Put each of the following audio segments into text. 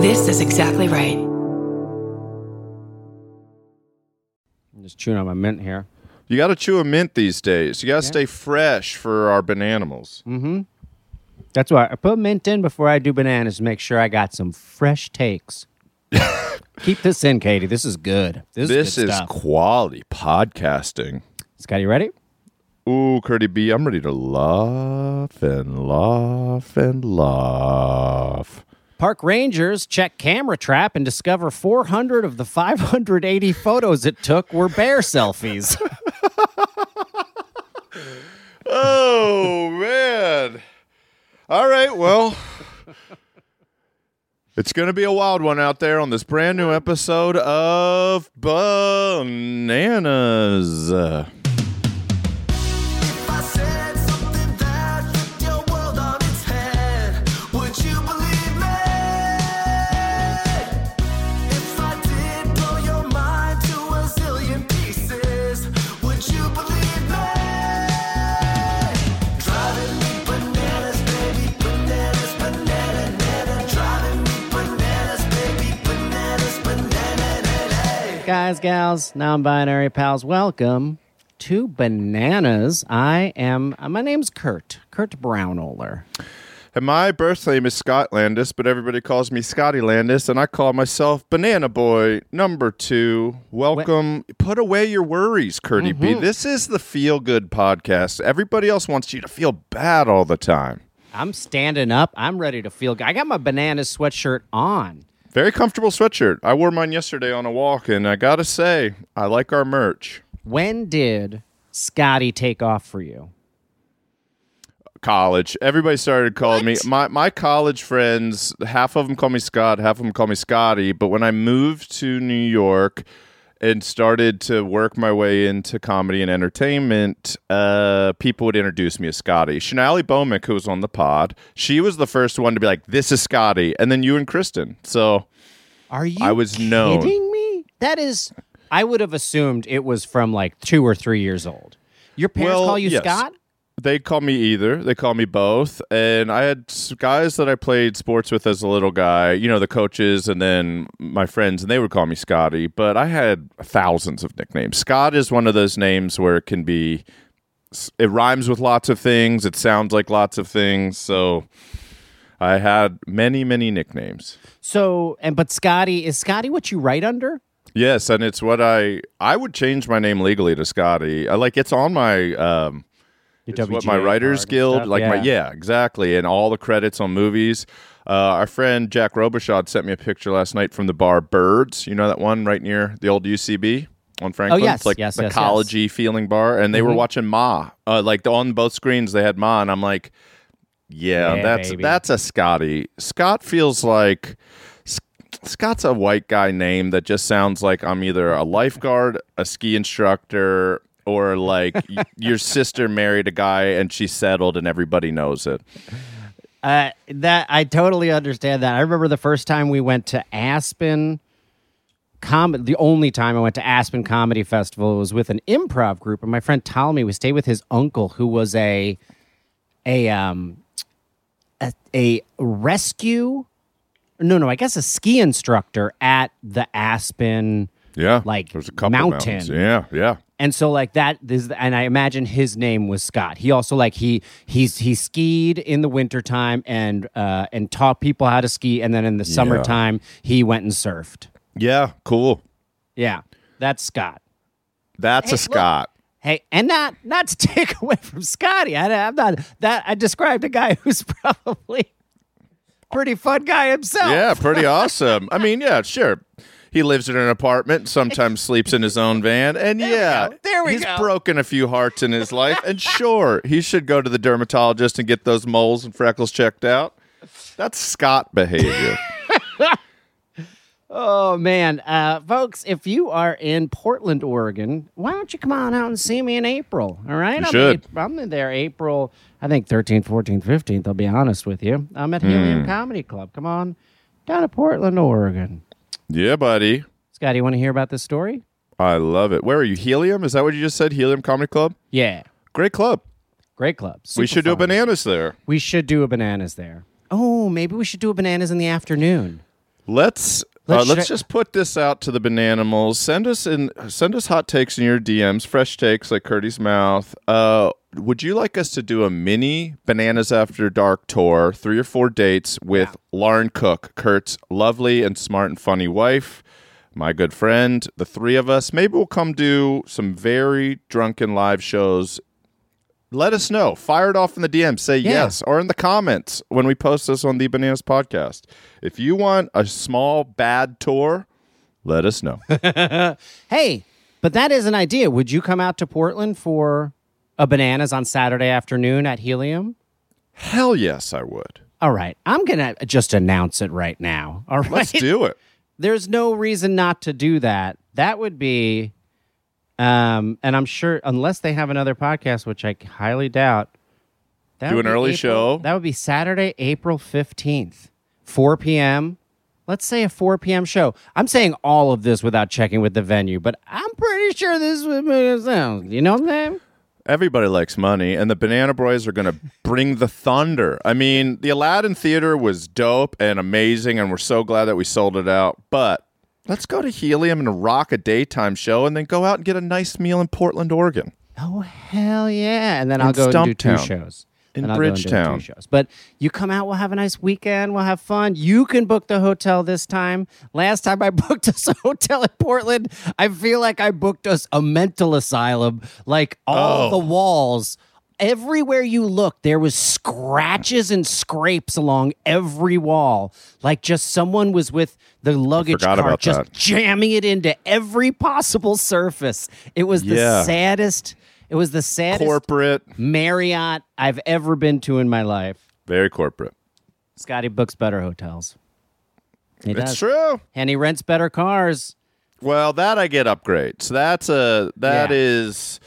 This is exactly right. I'm just chewing on my mint here. You got to chew a mint these days. You got to stay fresh for our bananimals. Mm. Hmm. That's why I put mint in before I do bananas to make sure I got some fresh takes. Keep this in, Katie. This is good. This, This is, good is stuff. quality podcasting. Scotty, you ready? Ooh, Curdy B, I'm ready to laugh and laugh and laugh. Park rangers check camera trap and discover 400 of the 580 photos it took were bear selfies. Oh man. All right, well. It's going to be a wild one out there on this brand new episode of Bananas. Guys, gals, non binary pals, welcome to Bananas. I am, uh, my name's Kurt, Kurt Braunohler. and my birth name is Scott Landes, but everybody calls me Scotty Landes, and I call myself Banana Boy number two. Welcome. Put away your worries, Curdy B. This is the feel good podcast. Everybody else wants you to feel bad all the time. I'm standing up. I'm ready to feel good. I got my Bananas sweatshirt on. Very comfortable sweatshirt. I wore mine yesterday on a walk, and I gotta say, I like our merch. When did Scotty take off for you? College. Everybody started calling What? me my my college friends. Half of them call me Scott, half of them call me Scotty. But when I moved to New York and started to work my way into comedy and entertainment, uh, people would introduce me as Scotty. Shanali Bowmick, who was on the pod, she was the first one to be like, "This is Scotty," and then you and Kristen. So Are you I was known. kidding me? That is, I would have assumed it was from like two or three years old. Your parents Well, call you yes. Scott? They call me either. They call me both. And I had guys that I played sports with as a little guy, you know, the coaches and then my friends, and they would call me Scotty. But I had thousands of nicknames. Scott is one of those names where it can be, it rhymes with lots of things, it sounds like lots of things. So I had many, many nicknames. So, and but Scotty is Scotty what you write under? Yes, and it's what I I would change my name legally to Scotty. I like it's on my um It's what my Writers Guild, like my Yeah. yeah, exactly, and all the credits on movies. Uh, our friend Jack Robichaud sent me a picture last night from the bar Birds. You know that one right near the old UCB on Franklin. Oh, yes, it's like yes, the yes, Mm-hmm. collegey feeling bar, and they were watching Ma. Uh, like on both screens, they had Ma, and I'm like, yeah, Yeah, that's baby. that's a Scotty. Scott feels like. Scott's a white guy name that just sounds like I'm either a lifeguard, a ski instructor, or like y- your sister married a guy and she settled and everybody knows it. Uh, that I totally understand that. I remember the first time we went to Aspen Com- the only time I went to Aspen Comedy Festival was with an improv group, and my friend Ptolemy we stayed with his uncle, who was a a um a, a rescue. No, no, I guess a ski instructor at the Aspen. Yeah, Like there's a couple mountain. mountains. Yeah, yeah. And so like that this and I imagine his name was Scott. He also like he he's he skied in the wintertime and uh and taught people how to ski and then in the summertime he went and surfed. Yeah, cool. Yeah. That's Scott. That's Hey, a Scott. Hey, and not not to take away from Scotty. I, I'm not that I described a guy who's probably pretty fun guy himself. Yeah, pretty awesome. I mean, yeah, sure. He lives in an apartment, sometimes sleeps in his own van, and yeah, go. There we he's go. broken a few hearts in his life, and sure, he should go to the dermatologist and get those moles and freckles checked out. That's Scott behavior. Oh man, uh, folks! If you are in Portland, Oregon, why don't you come on out and see me in April? All right, You I'm, should. I'm there April. I think 13th, 14th, 15th. I'll be honest with you. I'm at Hmm. Helium Comedy Club. Come on down to Portland, Oregon. Yeah, buddy. Scotty, you want to hear about this story? I love it. Where are you? Helium? Is that what you just said? Helium Comedy Club? Yeah, Great club. great club. we Super should do fun. bananas there. We should do a bananas there. Oh, maybe we should do a bananas in the afternoon. Let's Let's uh, let's just put this out to the bananimals. Send us in send us hot takes in your DMs, fresh takes like Curdy's mouth. Uh, would you like us to do a mini Bananas After Dark tour, three or four dates with Lauren Cook, Kurt's lovely and smart and funny wife, my good friend, the three of us. Maybe we'll come do some very drunken live shows let us know. Fire it off in the DM. Say Yeah. yes, or in the comments when we post this on the Bananas podcast. If you want a small bad tour, let us know. Hey, but that is an idea. Would you come out to Portland for a bananas on Saturday afternoon at Helium? Hell yes, I would. All right. I'm going to just announce it right now. All right. Let's do it. There's no reason not to do that. That would be, um, and I'm sure, unless they have another podcast, which I highly doubt. That Do an early April- show. That would be Saturday, April 15th, 4 p.m. Let's say a 4 p.m. show. I'm saying all of this without checking with the venue, but I'm pretty sure this would make it sound. You know what I'm saying? Everybody likes money, and the Banana Boys are going to bring the thunder. I mean, the Aladdin Theater was dope and amazing, and we're so glad that we sold it out. But let's go to Helium and rock a daytime show, and then go out and get a nice meal in Portland, Oregon. Oh hell yeah! And then I'll In go and do two Stumptown. shows. In And I'll go and do Bridgetown. two shows. But you come out, we'll have a nice weekend. We'll have fun. You can book the hotel this time. Last time I booked us a hotel in Portland, I feel like I booked us a mental asylum. Like all Oh. the walls. Everywhere you look, there was scratches and scrapes along every wall. Like just someone was with the luggage cart just that. jamming it into every possible surface. It was the Yeah. saddest. It was the saddest Corporate, Marriott I've ever been to in my life. very corporate. Scotty books better hotels. He It's does. true. And he rents better cars. Well, that I get upgrade. So that's a that Yeah. is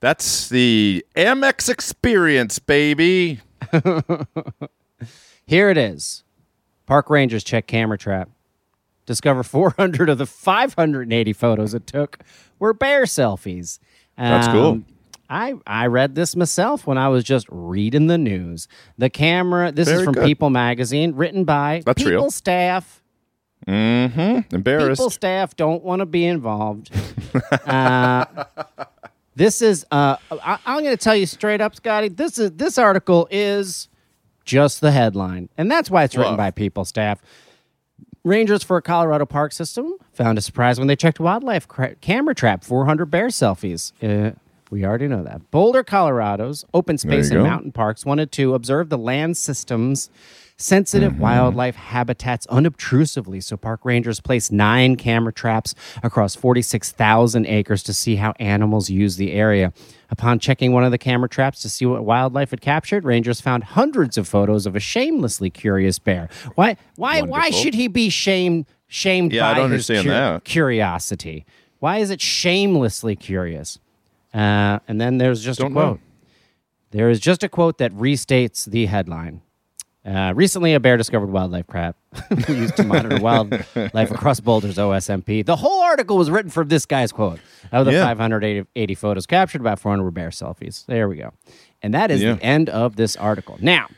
that's the Amex experience, baby. Here it is. Park Rangers check camera trap. Discover 400 of the 580 photos it took were bear selfies. That's cool. Um, I, I read this myself when I was just reading the news. The camera, this is from good. People Magazine, written by That's People real. staff. Mm-hmm. Embarrassed. People staff don't want to be involved. uh, this is uh, I, I'm going to tell you straight up, Scotty. This is this article is just the headline, and that's why it's written by People staff. Rangers for a Colorado park system found a surprise when they checked wildlife cra- camera trap 400 bear selfies. Uh, we already know that. Boulder, Colorado's open space and go. mountain parks wanted to observe the land system's sensitive Mm-hmm. wildlife habitats unobtrusively. So park rangers placed nine camera traps across 46,000 acres to see how animals use the area. Upon checking one of the camera traps to see what wildlife it captured, rangers found hundreds of photos of a shamelessly curious bear. Why? Why? Why should he be shamed? Shamed Yeah, I by don't his understand that. curiosity. Why is it shamelessly curious? Uh, and then there's just Don't a know. quote. There is just a quote that restates the headline. Uh, recently, a bear discovered wildlife crap used to monitor wildlife across Boulder's OSMP. The whole article was written from this guy's quote. Of the Yeah. 580 photos captured, about 400 were bear selfies. There we go. And that is Yeah. the end of this article. Now,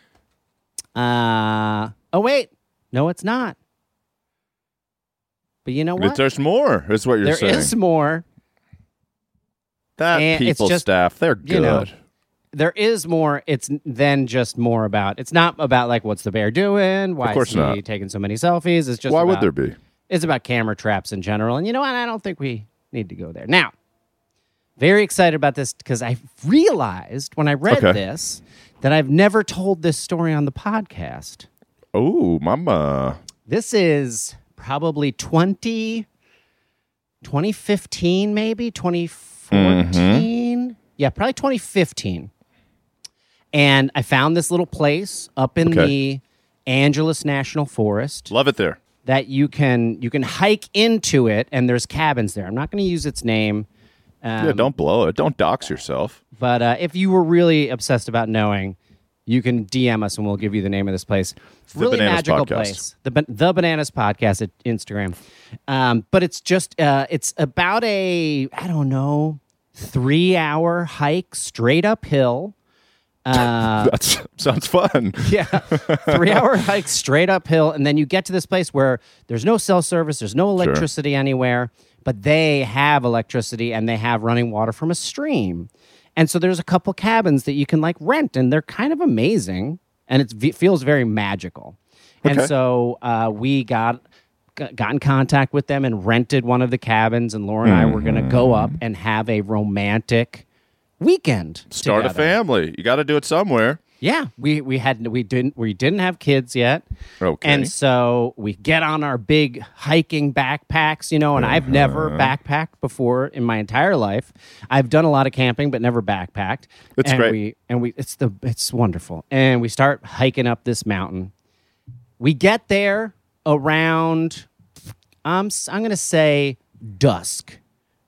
uh, oh, wait. No, it's not. But you know what? there's more, is what you're There saying. is more. that and people just, staff, they're good. you know, there is more. It's then just more about. It's not about like what's the bear doing. Why course is he not. taking so many selfies? It's just Why would about- there be? It's about camera traps in general. And you know what? I don't think we need to go there now. Very excited about this because I realized when I read Okay. this that I've never told this story on the podcast. Oh, mama. This is probably 20, 2015, maybe 2014. Mm-hmm. Yeah, probably 2015. And I found this little place up in Okay. the Angeles National Forest Love it there. that you can you can hike into it, and there's cabins there. I'm not going to use its name. Um, yeah, don't blow it. Don't dox yourself. but uh, if you were really obsessed about knowing, you can DM us and we'll give you the name of this place. The really Bananas magical Podcast. place. The the Bananas Podcast at Instagram. Um, but it's just uh, it's about a I don't know three hour hike straight uphill. Uh, That sounds fun. yeah, three hour hike straight uphill, and then you get to this place where there's no cell service, there's no electricity anywhere, but they have electricity and they have running water from a stream, and so there's a couple cabins that you can like rent, and they're kind of amazing, and it's, it feels very magical, Okay. and so uh, we got. Got in contact with them and rented one of the cabins, and Laura and I were going to go up and have a romantic weekend. Start a family. You got to do it somewhere. Yeah, we we had we didn't we didn't have kids yet. Okay. And so we get on our big hiking backpacks, you know, and I've never Uh-huh. backpacked before in my entire life. I've done a lot of camping but never backpacked. It's and great. We, and we it's the it's wonderful. And we start hiking up this mountain. We get there around um I'm going to say dusk.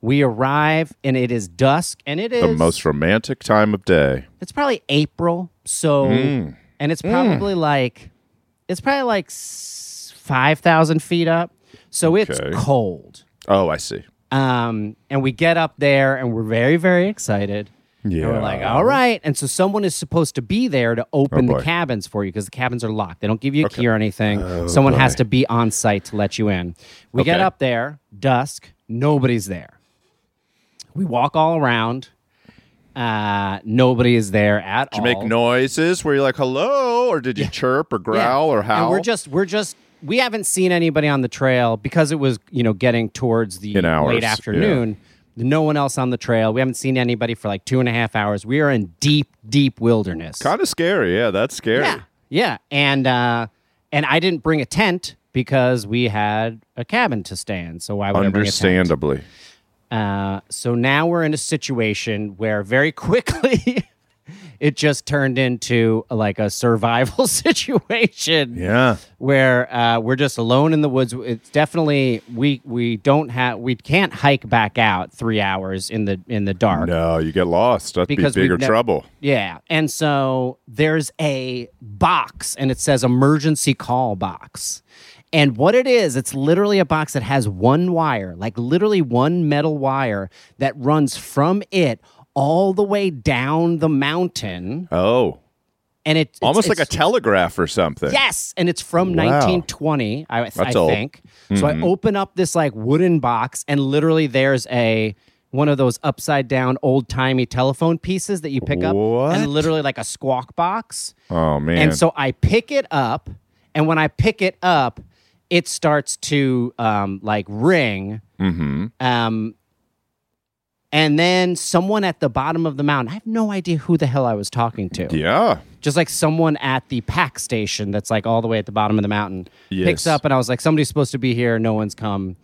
We arrive and it is dusk and it is The most romantic time of day. it's probably April. So, Mm. and it's probably like, it's probably like 5,000 feet up. So it's cold. Oh, I see. Um, and we get up there and we're very, very excited. And we're like, all right. And so someone is supposed to be there to open the Oh, boy. cabins for you because the cabins are locked. They don't give you a key or anything. someone has to be on site to let you in. We get up there, dusk, nobody's there. We walk all around. Uh, nobody is there at all. Did you all. make noises where you're like, hello? Or did you chirp or growl or And we're just we're just we haven't seen anybody on the trail because it was you know getting towards the In hours, late afternoon. No one else on the trail. We haven't seen anybody for like two and a half hours. We are in deep, deep wilderness. kind of scary. Yeah, that's scary. yeah, yeah, and uh, and I didn't bring a tent because we had a cabin to stay in. So why would I bring a tent? Understandably. Uh, so now we're in a situation where very quickly it just turned into like a survival situation Yeah. where uh, we're just alone in the woods. It's definitely we we don't have we can't hike back out three hours in the in the dark. No, you get lost. That'd Because be bigger nev- trouble. Yeah, and so there's a box, and it says emergency call box. And what it is, it's literally a box that has one wire, like literally one metal wire that runs from it all the way down the mountain, Oh, and it it's- almost like a telegraph or something. Yes, and it's from Wow. 1920, I, I That's old. think. So I mm-hmm. open up this like wooden box, and literally there's a one of those upside down old timey telephone pieces that you pick up, What? and literally like a squawk box. Oh man. And so I pick it up, and when I pick it up, it starts to um, like ring. mm-hmm. Um, and then someone at the bottom of the mountain, I have no idea who the hell I was talking to Yeah. just like someone at the pack station that's like all the way at the bottom of the mountain picks up and i was like somebody's supposed to be here no one's come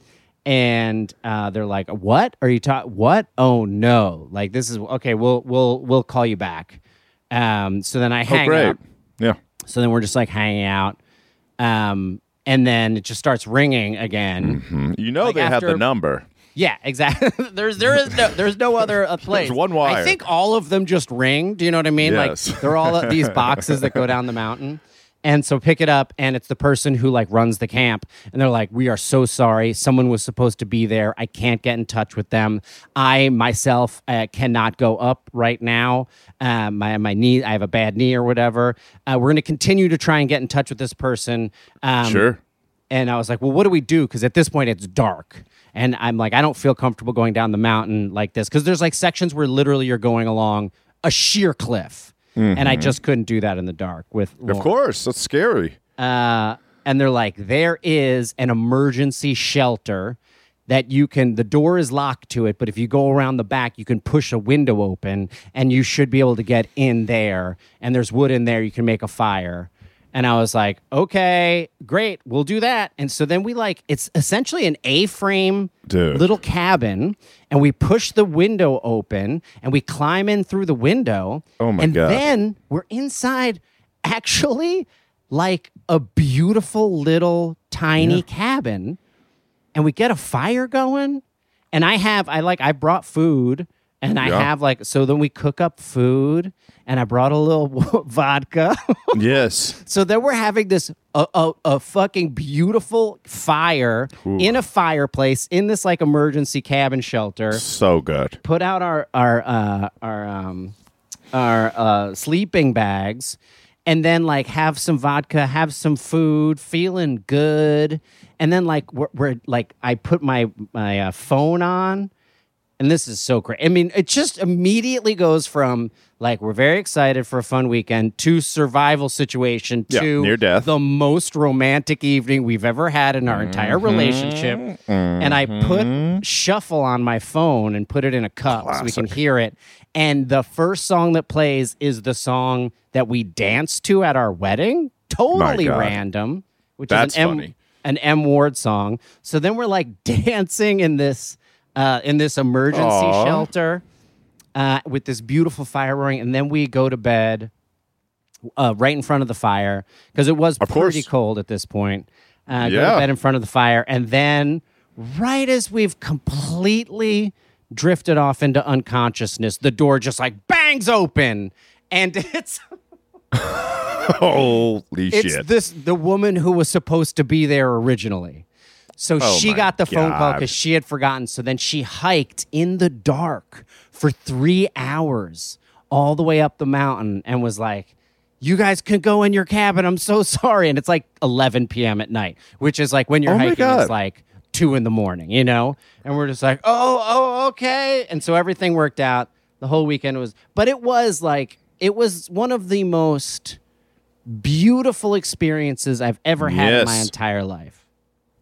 and uh, they're like what are you talking what oh no like this is okay we'll we'll we'll call you back um, so then i Oh, hang great. up Yeah. so then we're just like hanging out um, and then it just starts ringing again Mhm. You know Like they have the number. yeah, exactly. there's there is no there's no other uh, place. one wire. I think all of them just ring. Do you know what I mean? Yes. Like they're all uh, these boxes that go down the mountain. And so pick it up, and it's the person who like runs the camp, and they're like, "We are so sorry. Someone was supposed to be there. I can't get in touch with them. I myself uh, cannot go up right now. Uh, my my knee, I have a bad knee or whatever. Uh, we're going to continue to try and get in touch with this person. Um, Sure. and I was like, well, what do we do? Because at this point, it's dark. And I'm like, I don't feel comfortable going down the mountain like this. Because there's like sections where literally you're going along a sheer cliff. And I just couldn't do that in the dark with Of course. That's scary. Uh, and they're like, there is an emergency shelter that you can, the door is locked to it, but if you go around the back, you can push a window open and you should be able to get in there. And there's wood in there, you can make a fire. And I was like, okay, great, we'll do that. And so then we like, it's essentially an A frame little cabin, and we push the window open and we climb in through the window. Oh my and God. then we're inside actually like a beautiful little tiny cabin and we get a fire going and i have i like i brought food and i Yeah. have like so then we cook up food and i brought a little vodka yes. so then we're having this a, a, a fucking beautiful fire in a fireplace in this like emergency cabin shelter So good. put out our our uh, our um, our uh, sleeping bags, and then like have some vodka, have some food, feeling good, and then like we're, we're like I put my my uh, phone on, and this is so great. I mean, it just immediately goes from like we're very excited for a fun weekend to survival situation Yeah, to near death. the most romantic evening we've ever had in our entire relationship. And I put shuffle on my phone and put it in a cup so we can hear it. And the first song that plays is the song that we danced to at our wedding. Totally random, which That's is an M, an M Ward song. So then we're like dancing in this uh, in this emergency Aw. shelter uh, with this beautiful fire roaring, and then we go to bed uh, right in front of the fire because it was Of pretty course. cold at this point. Uh, Go Yeah. to bed in front of the fire, and then right as we've completely drifted off into unconsciousness, the door just like bangs open, and it's Holy it's shit! this the woman who was supposed to be there originally. So Oh she got the phone call because she had forgotten. So then she hiked in the dark for three hours all the way up the mountain and was like, You guys can go in your cabin. I'm so sorry. And it's like 11 p.m. at night, which is like when you're Oh hiking, God. it's like two in the morning, you know? And we're just like, Oh, oh, okay. And so everything worked out. The whole weekend was, but it was like, it was one of the most beautiful experiences I've ever had in my entire life.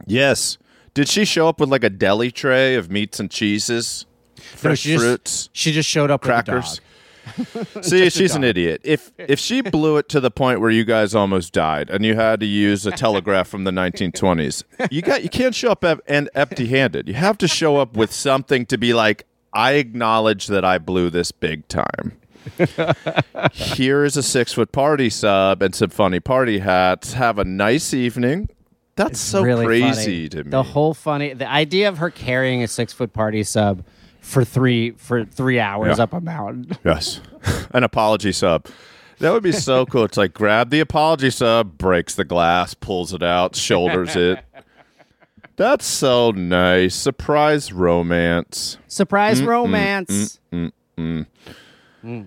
Yes. Did she show up with like a deli tray of meats and cheeses, fresh she just, fruits? She just showed up crackers. with a dog. See, she's an idiot. If if she blew it to the point where you guys almost died and you had to use a telegraph from the 1920s, you got you can't show up and empty-handed. You have to show up with something to be like, I acknowledge that I blew this big time. Here is a six-foot party sub and some funny party hats. Have a nice evening. That's so really crazy funny. to me. The whole funny the idea of her carrying a six foot party sub for three for three hours Yeah. up a mountain. Yes. An apology sub. That would be so cool. It's like grab the apology sub, breaks the glass, pulls it out, shoulders it. That's so nice. Surprise romance. Surprise romance. Mm.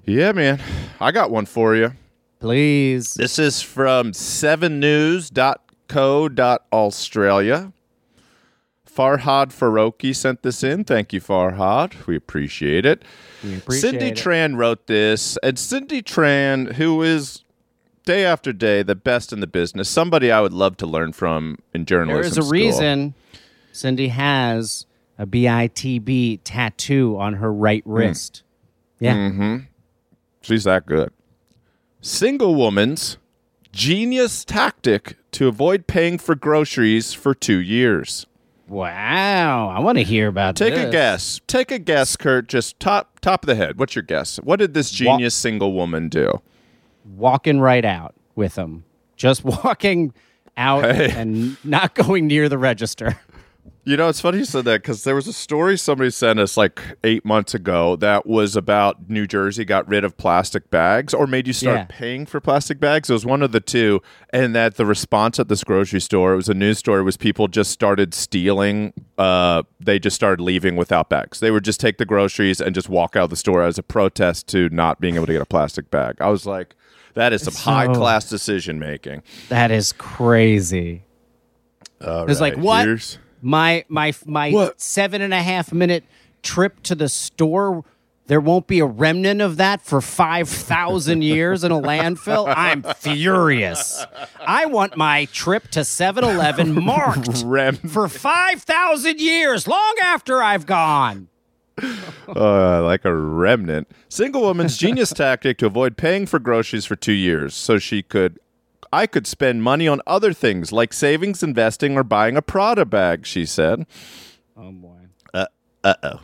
Yeah, man. I got one for you. Please. This is from 7news.co.australia. Farhad Faroki sent this in. Thank you, Farhad. We appreciate it. We appreciate Cindy it. Tran wrote this, and Cindy Tran, who is day after day the best in the business, somebody I would love to learn from in There journalism. is a school. reason Cindy has a BITB tattoo on her right Hmm. wrist. Yeah. Mm-hmm. She's that good. Single woman's genius tactic to avoid paying for groceries for two years. Wow. I want to hear about that. Take a guess. Take a guess, Kurt. Just top top of the head. What's your guess? What did this genius single woman do? walking right out with him, just walking out Hey. and not going near the register. You know, it's funny you said that because there was a story somebody sent us like eight months ago that was about New Jersey got rid of plastic bags or made you start Yeah. paying for plastic bags. It was one of the two. And that the response at this grocery store, it was a news story, was people just started stealing. Uh, they just started leaving without bags. They would just take the groceries and just walk out of the store as a protest to not being able to get a plastic bag. I was like, that is some So- high class decision making. That is crazy. It's like, what? Here's- My my my What? seven and a half minute trip to the store. There won't be a remnant of that for five thousand years in a landfill. I'm furious. I want my trip to 7-Eleven marked Rem- for five thousand years, long after I've gone. uh, like a remnant. Single woman's genius tactic to avoid paying for groceries for two years so she could. I could spend money on other things like savings, investing, or buying a Prada bag, she said. Oh boy. Uh oh.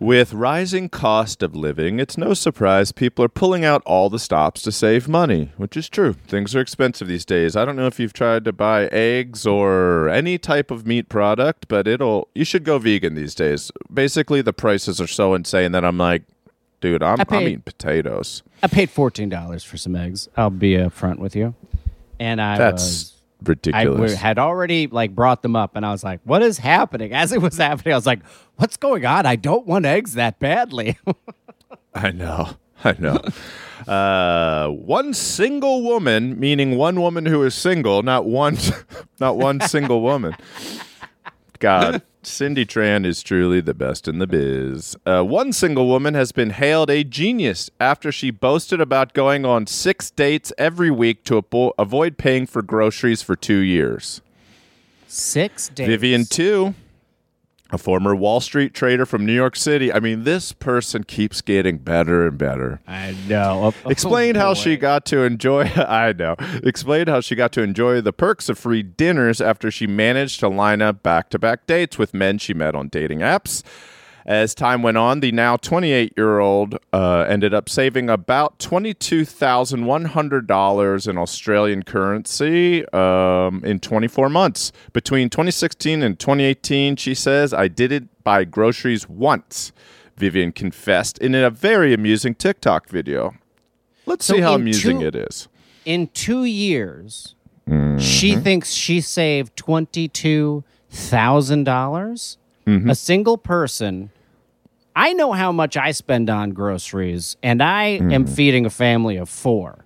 With rising cost of living, it's no surprise people are pulling out all the stops to save money, which is true. Things are expensive these days. I don't know if you've tried to buy eggs or any type of meat product, but it'll you should go vegan these days. Basically, the prices are so insane that I'm like, dude, I'm, I I'm eating potatoes. I paid fourteen dollars for some eggs. I'll be upfront with you. And I That's was I ridiculous. w- had already like brought them up, and I was like, "What is happening?" As it was happening, I was like, "What's going on? I don't want eggs that badly." I know. I know. Uh, one single woman, meaning one woman who is single, not one, not one single woman. God, Cindy Tran is truly the best in the biz. Uh, one single woman has been hailed a genius after she boasted about going on six dates every week to avo- avoid paying for groceries for two years. Six dates. Vivian, Tu, a former Wall Street trader from New York City. I mean, this person keeps getting better and better. I know. Oh, oh Explained how she got to enjoy. I know. Explained how she got to enjoy the perks of free dinners after she managed to line up back-to-back dates with men she met on dating apps. As time went on, the now 28 year old uh, ended up saving about $22,100 in Australian currency um, in 24 months. Between 2016 and 2018, she says, I did it by groceries once, Vivian confessed in a very amusing TikTok video. Let's So see how amusing two- it is. In two years, Mm-hmm. she thinks she saved twenty-two thousand dollars. Mm-hmm. A single person. I know how much I spend on groceries, and I am Mm-hmm. feeding a family of four.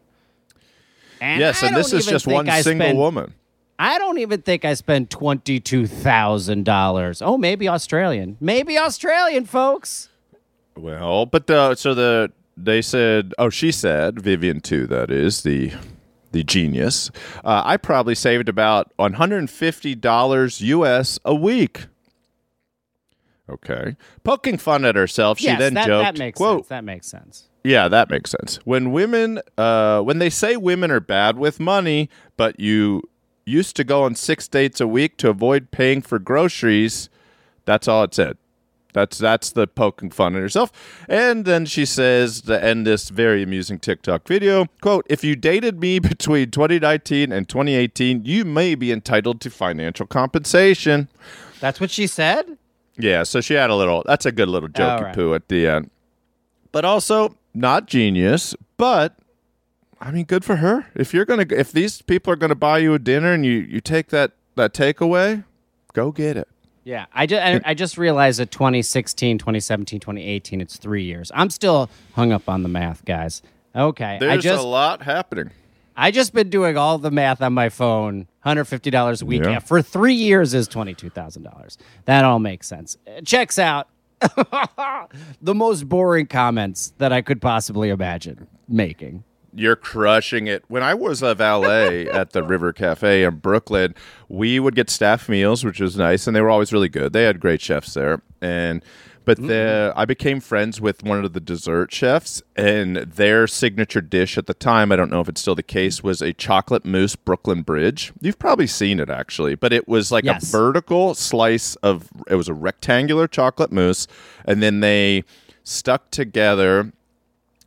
And Yes, I and this is just one I single spend- woman. I don't even think I spent twenty-two thousand dollars. Oh, maybe Australian. Maybe Australian, folks. Well, but the so the they said, oh, she said Vivian Tu. That is the the genius. Uh, I probably saved about one hundred and fifty dollars U.S. a week. Okay, poking fun at herself, she yes, then that, joked, that makes "Quote, sense. That makes sense. yeah, that makes sense. When women, uh, when they say women are bad with money, but you used to go on six dates a week to avoid paying for groceries, that's all it said. That's that's the poking fun at herself. And then she says to end this very amusing TikTok video, quote, if you dated me between 2019 and 2018, you may be entitled to financial compensation. That's what she said. Yeah, so she had a little. That's a good little jokey right. poo at the end. But also not genius, but I mean, good for her. If you're gonna, if these people are gonna buy you a dinner and you you take that that takeaway, go get it. Yeah, I just I, I just realized that 2016, 2017, 2018, it's three years. I'm still hung up on the math, guys. Okay, I There's just a lot happening. I just been doing all the math on my phone. Hundred fifty dollars a week Yeah. For three years is twenty two thousand dollars. That all makes sense. Uh, Checks out. the most boring comments that I could possibly imagine making. You're crushing it. When I was a valet at the River Cafe in Brooklyn, we would get staff meals, which was nice, and they were always really good. They had great chefs there, and but mm. the I became friends with one of the dessert chefs, and their signature dish at the time, I don't know if it's still the case, was a chocolate mousse Brooklyn Bridge. You've probably seen it actually, but it was like Yes. a vertical slice of it was a rectangular chocolate mousse, and then they stuck together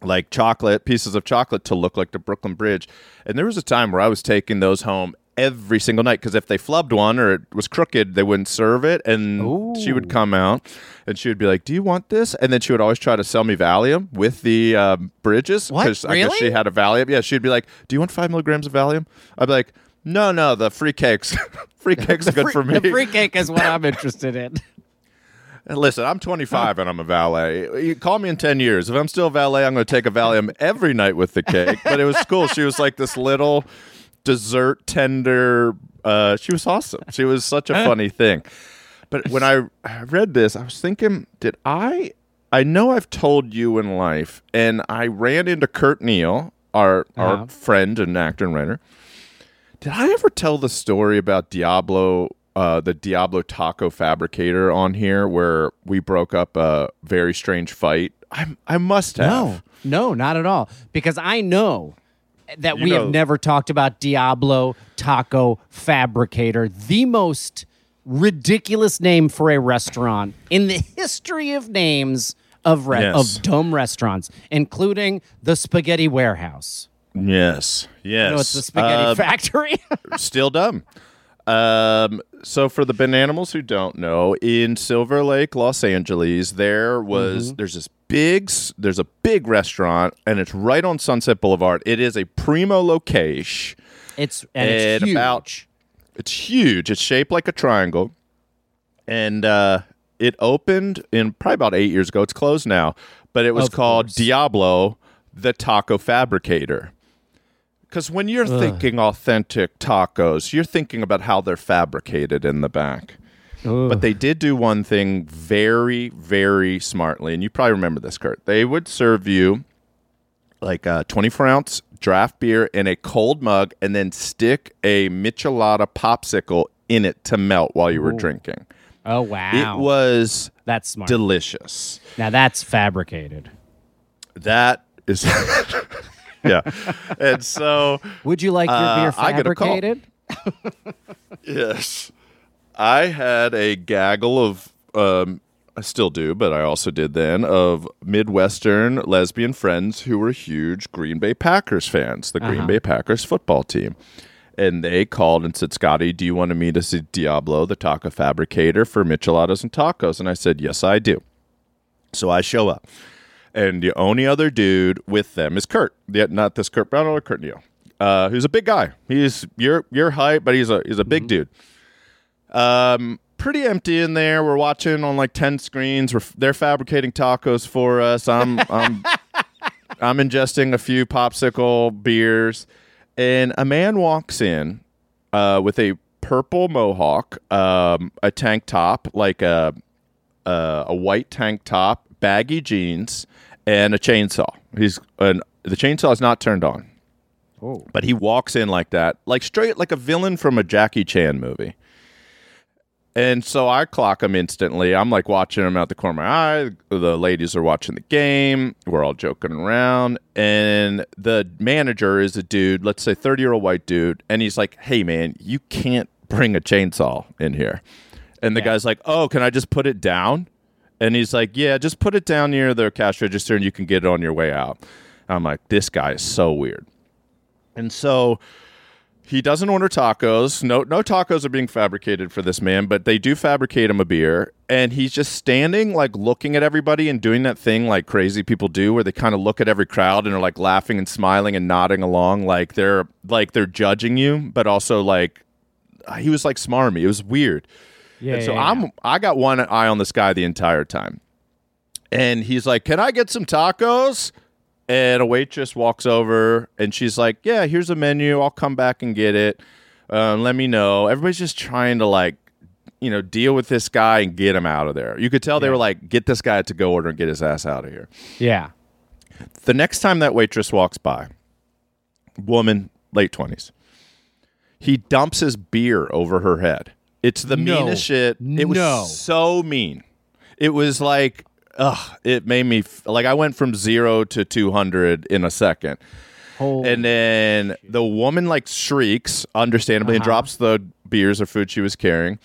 like chocolate pieces of chocolate to look like the Brooklyn Bridge. And there was a time where I was taking those home every single night because if they flubbed one or it was crooked, they wouldn't serve it. And she would come out and she would be like, "Do you want this?" And then she would always try to sell me Valium with the um, bridges What? I guess Really? she had a Valium. Yeah, she'd be like, "Do you want five milligrams of Valium?" I'd be like. No, no, the free cakes. free cakes are good Free- for me. The free cake is what I'm interested in. Listen, I'm 25 and I'm a valet. You call me in 10 years. If I'm still a valet, I'm going to take a Valium every night with the cake. But it was cool. She was like this little dessert tender. Uh, she was awesome. She was such a funny thing. But when I read this, I was thinking, did I? I know I've told you in life, and I ran into Kurt Neal, our Uh-huh. our friend and actor and writer. Did I ever tell the story about Diablo, uh, the Diablo taco fabricator on here, where we broke up a very strange fight? I I must have. No, no, not at all. Because I know that You we know- have never talked about Diablo Taco Fabricator, the most ridiculous name for a restaurant in the history of names of re- Yes. of dumb restaurants, including the Spaghetti Warehouse. Yes. Yes. No, it's the Spaghetti Uh, Factory. still dumb. Um, so for the bananimals who don't know, in Silver Lake, Los Angeles, there was Mm-hmm. there's this big there's a big restaurant and it's right on Sunset Boulevard. It is a primo location. it's and it's huge. about- It's huge. It's shaped like a triangle. And uh, it opened in probably about eight years ago. It's closed now, but it was Of called course. Diablo the taco fabricator. Because when you're thinking authentic tacos, you're thinking about how they're fabricated in the back. But they did do one thing very, very smartly, and you probably remember this, Kurt. They would serve you like a 24 ounce draft beer in a cold mug, and then stick a michelada popsicle in it to melt while you were drinking. Oh wow, It was that's smart. delicious. now that's fabricated. That is, yeah. And so, Would you like your Uh, beer I get a fabricated? yes, I had a gaggle of, um, I still do, but I also did then, of Midwestern lesbian friends who were huge Green Bay Packers fans, the Green Bay Packers football team. And they called and said, Scotty, do you want to meet us at Diablo, the taco fabricator, for micheladas and tacos? And I said, Yes, I do. So I show up. And the only other dude with them is Kurt. Yeah, not this Kurt Brown or Kurt Neal. Uh, who's a big guy. He's your your height, but he's a he's a big dude. Um, pretty empty in there. We're watching on like ten screens. We're, they're fabricating tacos for us. I'm I'm I'm ingesting a few popsicle beers, and a man walks in uh, with a purple mohawk, um, a tank top, like a uh, a white tank top, baggy jeans, and a chainsaw. He's and the chainsaw is not turned on, Oh, but he walks in like that, like straight like a villain from a Jackie Chan movie. And so I clock him instantly. I'm like watching him out the corner of my eye. The ladies are watching the game. We're all joking around. And the manager is a dude, let's say 30 year old white dude. And he's like, hey, man, you can't bring a chainsaw in here. And the Yeah. guy's like, oh, can I just put it down? And he's like, yeah, just put it down near the cash register and you can get it on your way out. I'm like, this guy is so weird. And so he doesn't order tacos. No, no tacos are being fabricated for this man, but they do fabricate him a beer. And he's just standing, like looking at everybody and doing that thing like crazy people do, where they kind of look at every crowd and are like laughing and smiling and nodding along, like they're like they're judging you, but also like he was like smarmy. It was weird. Yeah. And so yeah, I'm I got one eye on this guy the entire time. And he's like, "Can I get some tacos?" And a waitress walks over and she's like, "Yeah, here's a menu. I'll come back and get it. Um, let me know." Everybody's just trying to like, you know, deal with this guy and get him out of there. You could tell they Yeah. were like, "Get this guy to go order and get his ass out of here." yeah. The next time that waitress walks by, woman, late 20s, he dumps his beer over her head. It's the No. meanest shit. It was No. so mean. It was like, ugh, it made me, f- like, I went from zero to 200 in a second. Holy And then the woman, like, shrieks, understandably, and Uh-huh. drops the beers or food she was carrying.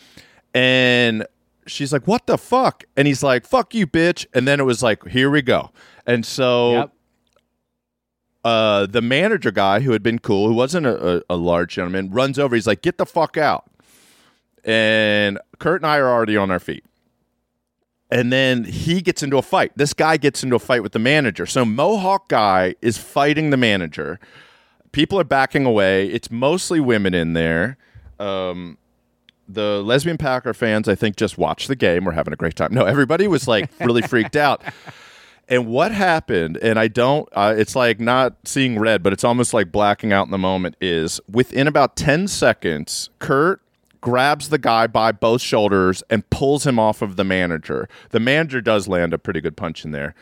And she's like, what the fuck? And he's like, fuck you, bitch. And then it was like, here we go. And so Yep. uh, the manager guy who had been cool, who wasn't a, a, a large gentleman, runs over. He's like, "Get the fuck out!" And Kurt and I are already on our feet. And then he gets into a fight. This guy gets into a fight with the manager. So Mohawk guy is fighting the manager. People are backing away. It's mostly women in there. Um, the lesbian Packer fans, I think, just watched the game. We're having a great time. No, everybody was like really freaked out. And what happened, and I don't, uh, it's like not seeing red, but it's almost like blacking out in the moment, is within about 10 seconds, Kurt grabs the guy by both shoulders and pulls him off of the manager. The manager does land a pretty good punch in there.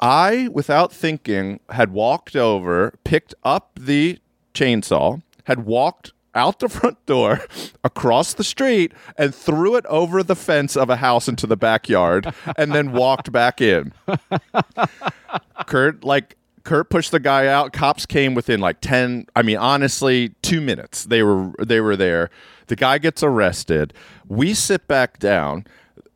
I, without thinking, had walked over, picked up the chainsaw, had walked out the front door, across the street, and threw it over the fence of a house into the backyard, and then walked back in. Kurt, like, Kurt pushed the guy out. Cops came within like ten. I mean, honestly, two minutes. They were they were there. The guy gets arrested. We sit back down.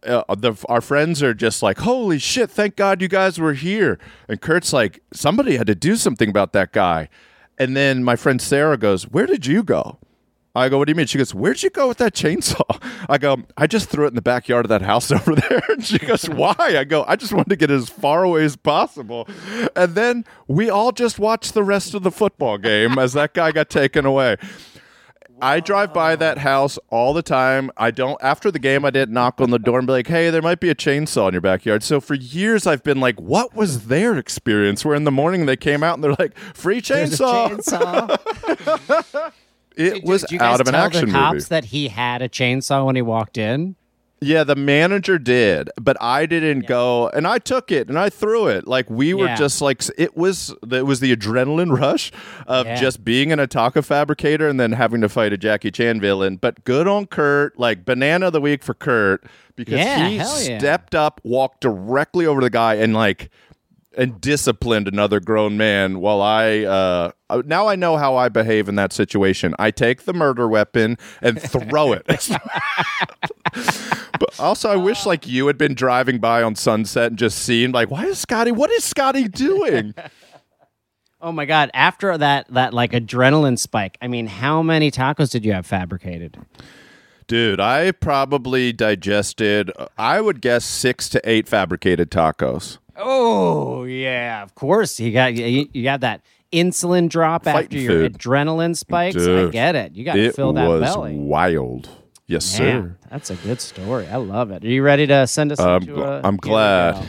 Uh, the, our friends are just like, "Holy shit! Thank God you guys were here." And Kurt's like, "Somebody had to do something about that guy." And then my friend Sarah goes, "Where did you go?" I go, what do you mean? She goes, where'd you go with that chainsaw? I go, I just threw it in the backyard of that house over there. And she goes, why? I go, I just wanted to get as far away as possible. And then we all just watched the rest of the football game as that guy got taken away. I drive by that house all the time. I don't after the game I didn't knock on the door and be like, "Hey, there might be a chainsaw in your backyard." So for years I've been like, "What was their experience?" Where in the morning they came out and they're like, "Free chainsaw." It Did- was did you guys out of an tell action the cops movie. that he had a chainsaw when he walked in. Yeah, the manager did, but I didn't go, and I took it and I threw it. Like we were Yeah. just like it was. It was the adrenaline rush of Yeah. just being an Ataka fabricator and then having to fight a Jackie Chan villain. But good on Kurt, like banana of the week for Kurt because Yeah, he yeah. stepped up, walked directly over the guy, and like and disciplined another grown man while I uh uh, now I know how I behave in that situation. I take the murder weapon and throw it. but also I wish like you had been driving by on Sunset and just seen like why is Scotty what is Scotty doing? Oh my god! After that, that like adrenaline spike. I mean, how many tacos did you have fabricated? Dude, I probably digested I would guess 6 to 8 fabricated tacos. Oh yeah, of course. You got you, you got that insulin drop Fighting after your food. adrenaline spikes. I get it. You got to fill that was belly. wild. Yes, Man, sir. that's a good story. I love it. Are you ready to send us? I'm into a? I'm glad.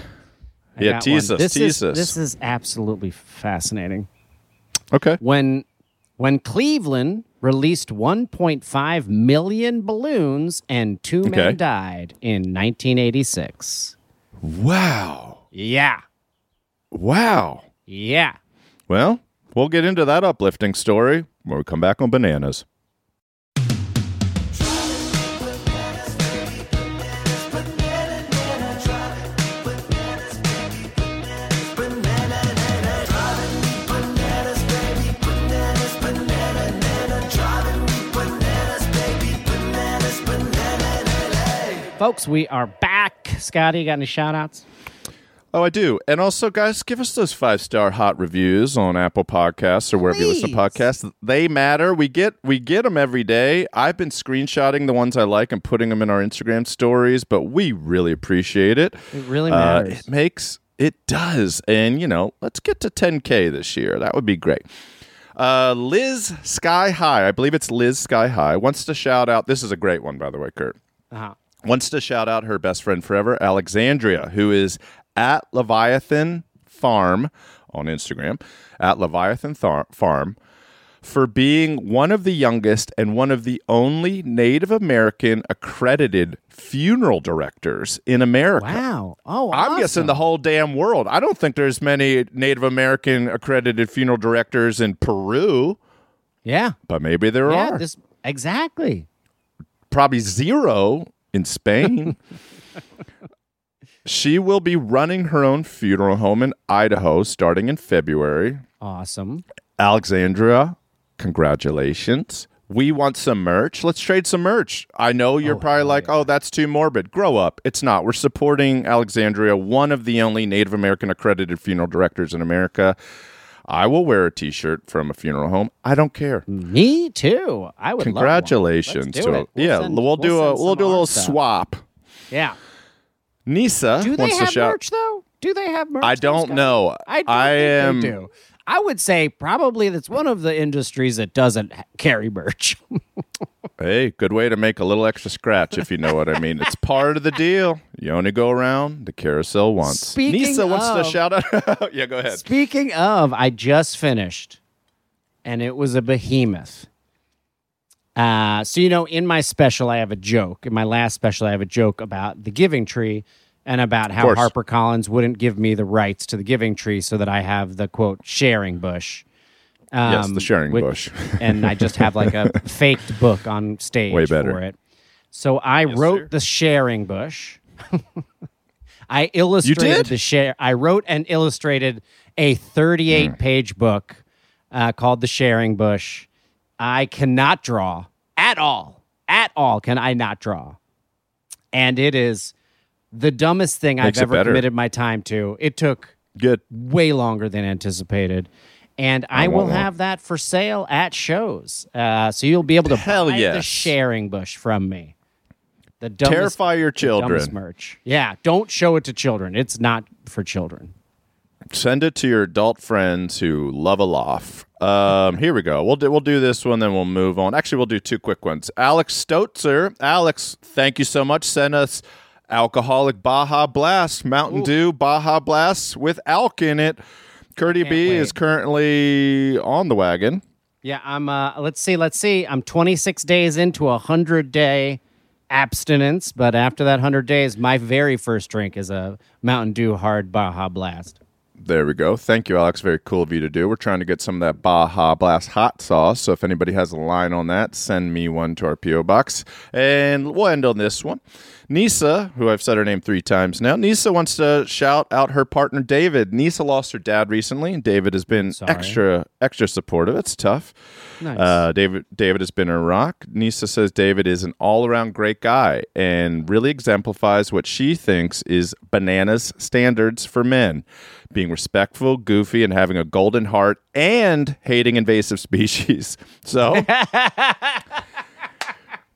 Yeah, tease one. us, This tease is, us. This is absolutely fascinating. Okay. when when Cleveland released 1.5 million balloons and two Okay. men died in 1986. Wow. Yeah, Wow. yeah. Well, we'll get into that uplifting story when we come back on bananas. Folks, we are back. Scotty, you got any shout outs? Oh, I do. And also, guys, give us those five star hot reviews on Apple Podcasts or wherever you listen to podcasts. They matter. We get we get them every day. I've been screenshotting the ones I like and putting them in our Instagram stories, but we really appreciate it. It really Uh, matters. it makes it does, and you know, let's get to 10k this year. That would be great. Uh, Liz Sky High, I believe it's Liz Sky High, wants to shout out. This is a great one, by the way, Kurt. uh-huh. wants to shout out her best friend forever, Alexandria, who is at Leviathan Farm on Instagram, at Leviathan Thar- Farm, for being one of the youngest and one of the only Native American accredited funeral directors in America. Wow. Oh, I'm guessing the whole damn world. I don't think there's many Native American accredited funeral directors in Peru, Yeah. but maybe there Yeah. are. This exactly. probably zero in Spain. she will be running her own funeral home in Idaho starting in February. Awesome. Alexandria, congratulations. We want some merch. Let's trade some merch. I know you're Oh, probably like, oh, that's too morbid. Grow up. It's not. We're supporting Alexandria, one of the only Native American accredited funeral directors in America. I will wear a t shirt from a funeral home. I don't care. Me too. I would. love. Congratulations to it. We'll yeah. send- we'll, do a we'll do a little stuff. swap. Yeah. Nisa Do they wants have to shout. merch though? Do they have merch? I don't Scott? know. I, don't I think am. They do. I would say probably that's one of the industries that doesn't ha- carry merch. Hey, good way to make a little extra scratch, if you know what I mean. It's part of the deal. You only go around the carousel once. Speaking Nisa wants to of- shout out. yeah, go ahead. Speaking of, I just finished, and it was a behemoth. Uh, so you know, in my special, I have a joke. In my last special, I have a joke about the Giving Tree and about how course. HarperCollins wouldn't give me the rights to the Giving Tree, so that I have the quote sharing bush. Yes, Um, the sharing which- bush. and I just have like a faked book on stage Way better. for it. So I wrote sir. the sharing bush. I illustrated did? the share. I wrote and illustrated a 38 page book uh, called The Sharing Bush. I cannot draw at all. At all can I not draw. And it is the dumbest thing Makes I've ever committed my time to. It took Good. way longer than anticipated. And I, will want have that for sale at shows. Uh, so you'll be able to Hell buy the sharing bush from me. The dumbest, Terrify your children. merch. Yeah, don't show it to children. It's not for children. Send it to your adult friends who love a loft. Um, here we go. We'll do we'll do this one, then we'll move on. Actually, we'll do two quick ones. Alex Stotzer, Alex, thank you so much. Send us alcoholic Baja Blast, Mountain Dew Baja Blast with alk in it. Curdy B wait. is currently on the wagon. Yeah, I'm. Uh, let's see. Let's see. I'm 26 days into a hundred day abstinence, but after that hundred days, my very first drink is a Mountain Dew Hard Baja Blast. There we go. Thank you, Alex. Very cool of you to do. We're trying to get some of that Baja Blast hot sauce. So if anybody has a line on that, send me one to our P.O. box. And we'll end on this one. Nisa, who I've said her name three times now, Nisa wants to shout out her partner David. Nisa lost her dad recently, and David has been Sorry. extra extra supportive. It's tough. Nice. Uh, David David has been in Iraq. Nisa says David is an all around great guy and really exemplifies what she thinks is bananas standards for men being respectful, goofy, and having a golden heart and hating invasive species. So.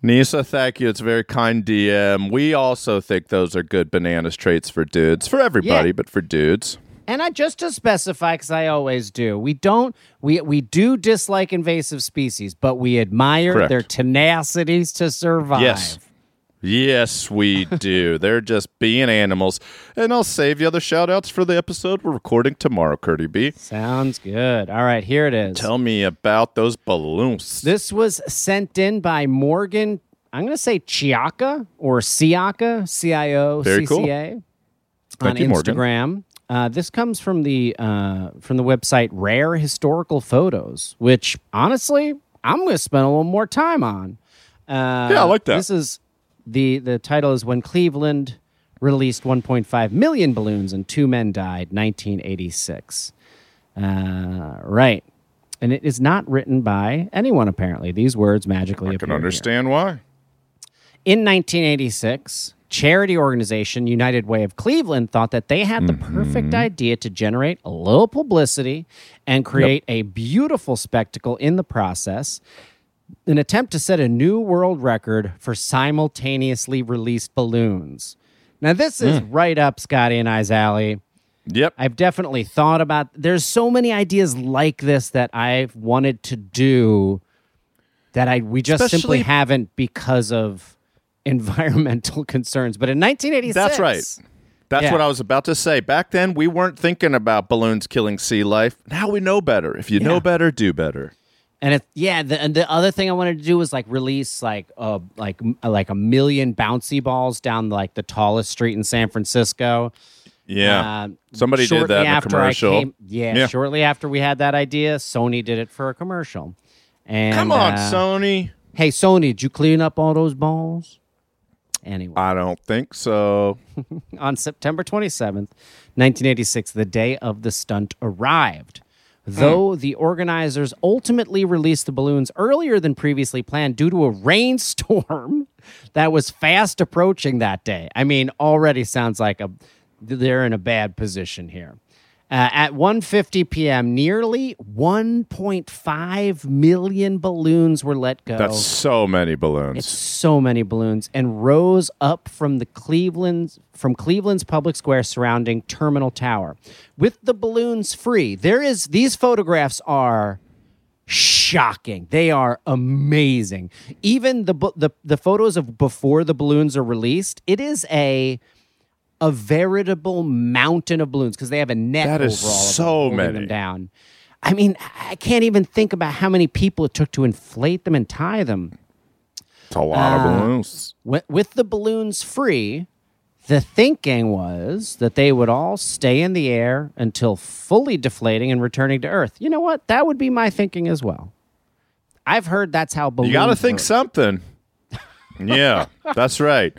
Nisa, thank you. It's a very kind DM. We also think those are good bananas traits for dudes, for everybody, Yeah. but for dudes. And I just to specify, because I always do, we don't we we do dislike invasive species, but we admire Correct. their tenacities to survive. Yes. Yes, we do. They're just being animals. And I'll save you other shout outs for the episode we're recording tomorrow, Curdy B. Sounds good. All right, here it is. Tell me about those balloons. This was sent in by Morgan. I'm going to say Chiaka or Siaka, C I O C. C A, on you, Instagram. Uh, this comes from the uh, from the website Rare Historical Photos, which honestly I'm going to spend a little more time on. Uh, Yeah, I like that. This is the the title is when Cleveland released 1.5 million balloons and two men died, 1986. Uh, right. And it is not written by anyone, apparently. These words magically I can here. understand why. In 1986, charity organization United Way of Cleveland thought that they had the perfect idea to generate a little publicity and create a beautiful spectacle in the process. An attempt to set a new world record for simultaneously released balloons. Now, this is hmm. right up Scotty and I's alley. Yep. I've definitely thought about there's so many ideas like this that I've wanted to do that I we just simply haven't because of environmental concerns. But in 1986 That's right. That's Yeah. what I was about to say. Back then, we weren't thinking about balloons killing sea life. Now we know better. If you know better, do better. And it, yeah, the, and the other thing I wanted to do was like release like uh like like a million bouncy balls down like the tallest street in San Francisco. Yeah. Uh, Somebody did that in a commercial. came- yeah, Yeah. shortly after we had that idea, Sony did it for a commercial. And Come on, uh, Sony. Hey, Sony, did you clean up all those balls? Anyway, I don't think so. on September 27th, 1986, the day of the stunt arrived. Hmm. Though the organizers ultimately released the balloons earlier than previously planned due to a rainstorm that was fast approaching that day. I mean, already sounds like a they're in a bad position here. Uh, at 1:50 p.m., nearly 1.5 million balloons were let go. That's so many balloons. It's so many balloons and rose up from the Cleveland's from Cleveland's public square surrounding Terminal Tower. With the balloons free, there is these photographs are shocking. They are amazing. Even the the the photos of before the balloons are released, it is a a veritable mountain of balloons because they have a net That over is all of them, so holding many. them down. I mean, I can't even think about how many people it took to inflate them and tie them. It's a lot of Uh, balloons. With, with the balloons free, the thinking was that they would all stay in the air until fully deflating and returning to Earth. You know what? That would be my thinking as well. I've heard that's how balloons. You got to think work. something. yeah, that's right.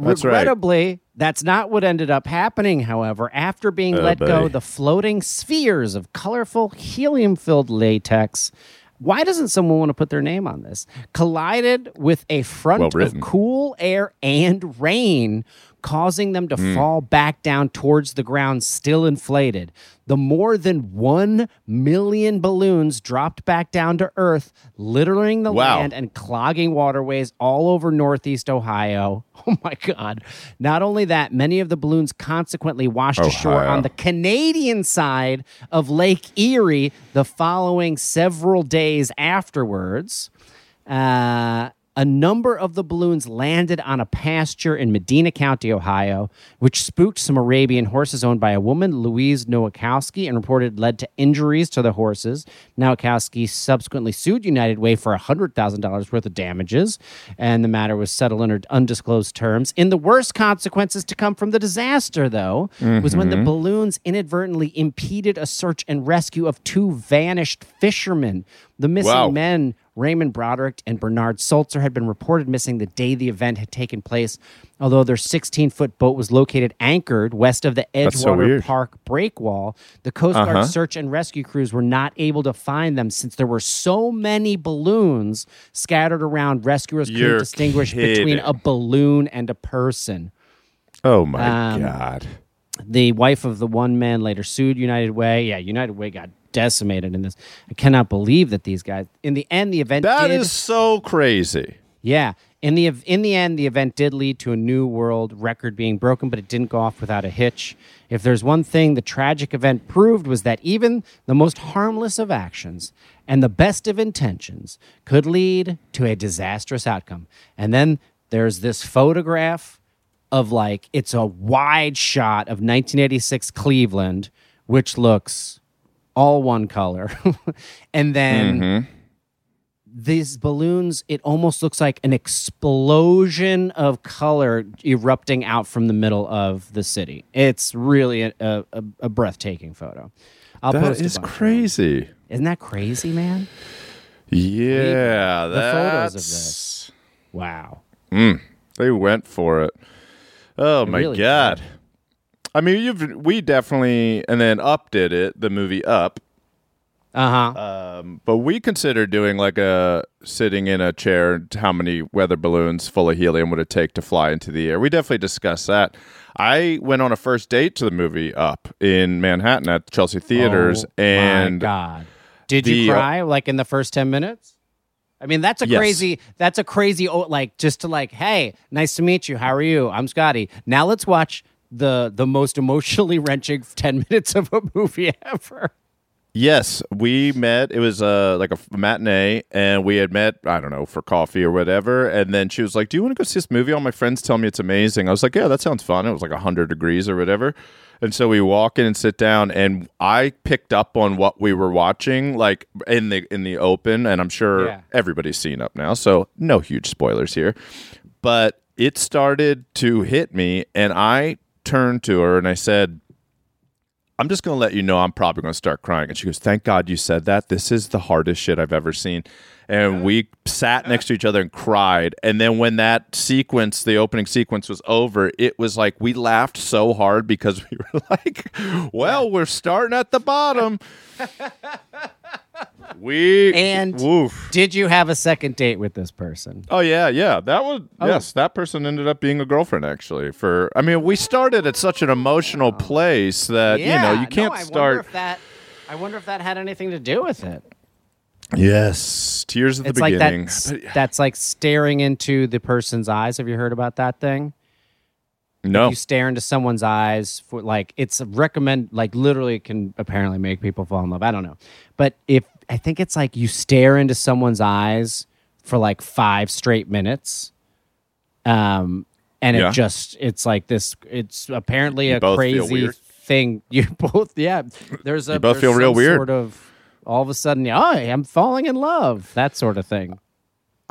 That's right. Regrettably, that's not what ended up happening, however. After being Oh, let go, the floating spheres of colorful helium filled latex. Why doesn't someone want to put their name on this? Collided with a front Well of cool air and rain, causing them to fall back down towards the ground, still inflated. The more than 1 million balloons dropped back down to Earth, littering the Wow. land and clogging waterways all over Northeast Ohio. Oh my God. Not only that, many of the balloons consequently washed ashore on the Canadian side of Lake Erie the following several days afterwards. Uh, a number of the balloons landed on a pasture in Medina County, Ohio, which spooked some Arabian horses owned by a woman, Louise Nowakowski, and reported led to injuries to the horses. Nowakowski subsequently sued United Way for $100,000 worth of damages, and the matter was settled under undisclosed terms. In the worst consequences to come from the disaster, though, was when the mm-hmm. balloons inadvertently impeded a search and rescue of two vanished fishermen. The missing Wow. men, Raymond Broderick and Bernard Sulzer, had been reported missing the day the event had taken place, although their 16 foot boat was located anchored west of the That's so Edgewater. Park breakwall. The Coast Guard Uh-huh. search and rescue crews were not able to find them since there were so many balloons scattered around. Rescuers couldn't distinguish between a balloon and a person. Oh my Um, god. The wife of the one man later sued United Way. Yeah, United Way got decimated in this. I cannot believe that these guys. In the end, the event That did, is so crazy. yeah. In the in the end, the event did lead to a new world record being broken, but it didn't go off without a hitch. If there's one thing the tragic event proved was that even the most harmless of actions and the best of intentions could lead to a disastrous outcome. And then there's this photograph of like it's a wide shot of 1986 Cleveland, which looks all one color, and then mm-hmm. these balloons it almost looks like an explosion of color erupting out from the middle of the city it's really a, a, a- breathtaking photo I'll That is bunch of them. crazy. isn't that crazy man Yeah, The photos of that's this. wow mm, they went for it. Oh my really god. I mean, you've we definitely and then Up did it, the movie Up. uh-huh Um, but we considered doing like a sitting in a chair. How many weather balloons full of helium would it take to fly into the air? We definitely discussed that. I went on a first date to the movie Up in Manhattan at Chelsea Theaters, Oh, and my god did you the- uh, cry like in the first 10 minutes I mean that's a Yes. crazy that's a crazy oh, like just to like hey nice to meet you how are you I'm Scotty now let's watch the the most emotionally wrenching 10 minutes of a movie ever Yes, we met. It was uh, like a matinee, and we had met, I don't know, for coffee or whatever. And then she was like, Do you want to go see this movie? All my friends tell me it's amazing. I was like, Yeah, that sounds fun. It was like 100 degrees or whatever. And so we walk in and sit down, and I picked up on what we were watching, like in the in the open. And I'm sure Yeah. everybody's seen up now, so no huge spoilers here. But it started to hit me, and I turned to her and I said, I'm just going to let you know I'm probably going to start crying. And she goes, Thank God you said that. This is the hardest shit I've ever seen. And we sat next to each other and cried. And then when that sequence, the opening sequence was over, it was like we laughed so hard because we were like, Well, we're starting at the bottom. we And- woof. did you have a second date with this person Oh yeah, yeah. That was Oh. yes. That person ended up being a girlfriend actually. For I mean, we started at such an emotional oh. place that you know you can't no, I wonder start. if that I wonder if that had anything to do with it Yes, tears at it's the like beginning. that that's like staring into the person's eyes have you heard about that thing no, you stare into someone's eyes for like it's a recommend like literally it can apparently make people fall in love i don't know but if i think it's like you stare into someone's eyes for like five straight minutes um and Yeah. it just it's like this it's apparently a both feel crazy thing you both yeah there's a You both feel real weird. sort of all of a sudden oh i'm falling in love that sort of thing